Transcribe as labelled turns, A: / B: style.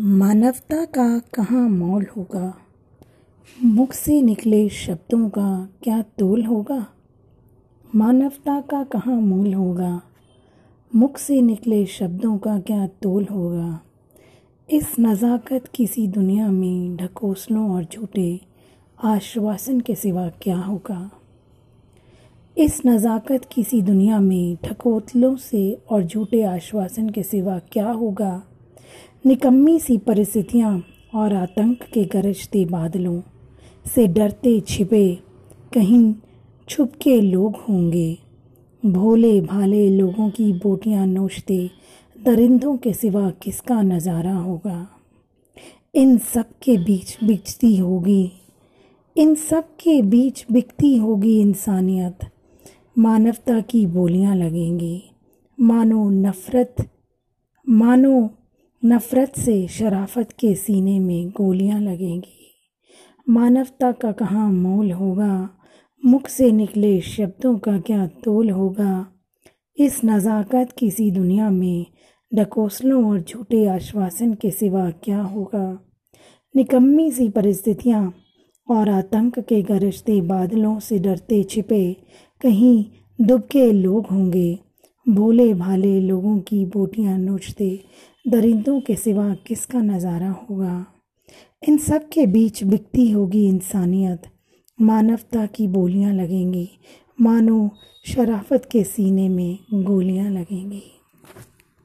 A: मानवता का कहाँ मोल होगा? मुख से निकले शब्दों का क्या तोल होगा? मानवता का कहाँ मोल होगा? मुख से निकले शब्दों का क्या तोल होगा? इस नज़ाकत किसी दुनिया में ढकोसलों और झूठे आश्वासन के सिवा क्या होगा? इस नज़ाकत किसी दुनिया में ढकोतलों से और झूठे आश्वासन के सिवा क्या होगा? निकम्मी सी परिस्थितियाँ और आतंक के गरजते बादलों से डरते छिपे कहीं छुप के लोग होंगे। भोले भाले लोगों की बोटियाँ नोचते, दरिंदों के सिवा किसका नज़ारा होगा? इन सब के बीच बिकती होगी, इन सब के बीच बिकती होगी इंसानियत। मानवता की बोलियाँ लगेंगी। मानो नफ़रत, मानो नफ़रत से शराफत के सीने में गोलियाँ लगेंगी। मानवता का कहाँ मोल होगा? मुख से निकले शब्दों का क्या तोल होगा? इस नज़ाकत किसी दुनिया में डकोसलों और झूठे आश्वासन के सिवा क्या होगा? निकम्मी सी परिस्थितियाँ और आतंक के गरजते बादलों से डरते छिपे कहीं दुबके लोग होंगे। भोले भाले लोगों की बोटियाँ नोचते, दरिंदों के सिवा किसका नज़ारा होगा? इन सब के बीच बिकती होगी इंसानियत। मानवता की बोलियाँ लगेंगी। मानो शराफत के सीने में गोलियाँ लगेंगी।